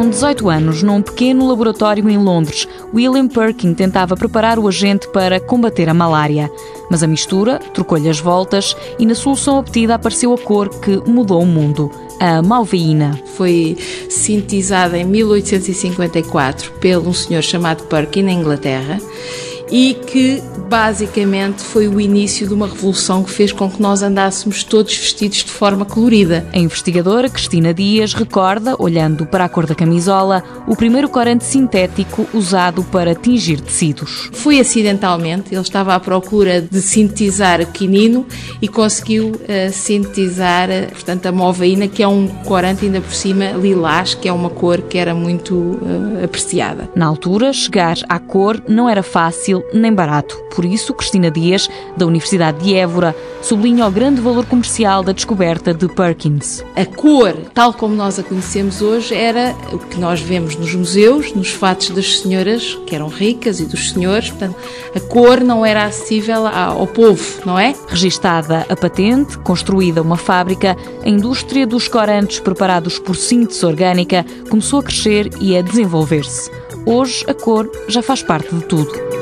18 anos, num pequeno laboratório em Londres, William Perkin tentava preparar o agente para combater a malária. Mas a mistura trocou-lhe as voltas e na solução obtida apareceu a cor que mudou o mundo, a malveína. Foi sintetizada em 1854 pelo um senhor chamado Perkin, na Inglaterra, e que basicamente foi o início de uma revolução que fez com que nós andássemos todos vestidos de forma colorida. A investigadora Cristina Dias recorda, olhando para a cor da camisola, o primeiro corante sintético usado para tingir tecidos. Foi acidentalmente, ele estava à procura de sintetizar quinino e conseguiu uh, sintetizar, uh, portanto, a movaína, que é um corante ainda por cima lilás, que é uma cor que era muito uh, apreciada. Na altura, chegar à cor não era fácil nem barato. Por isso, Cristina Dias, da Universidade de Évora, sublinha o grande valor comercial da descoberta de Perkins. A cor, tal como nós a conhecemos hoje, era o que nós vemos nos museus, nos fatos das senhoras, que eram ricas, e dos senhores. Portanto, a cor não era acessível ao povo, não é? Registada a patente, construída uma fábrica, a indústria dos corantes preparados por síntese orgânica começou a crescer e a desenvolver-se. Hoje, a cor já faz parte de tudo.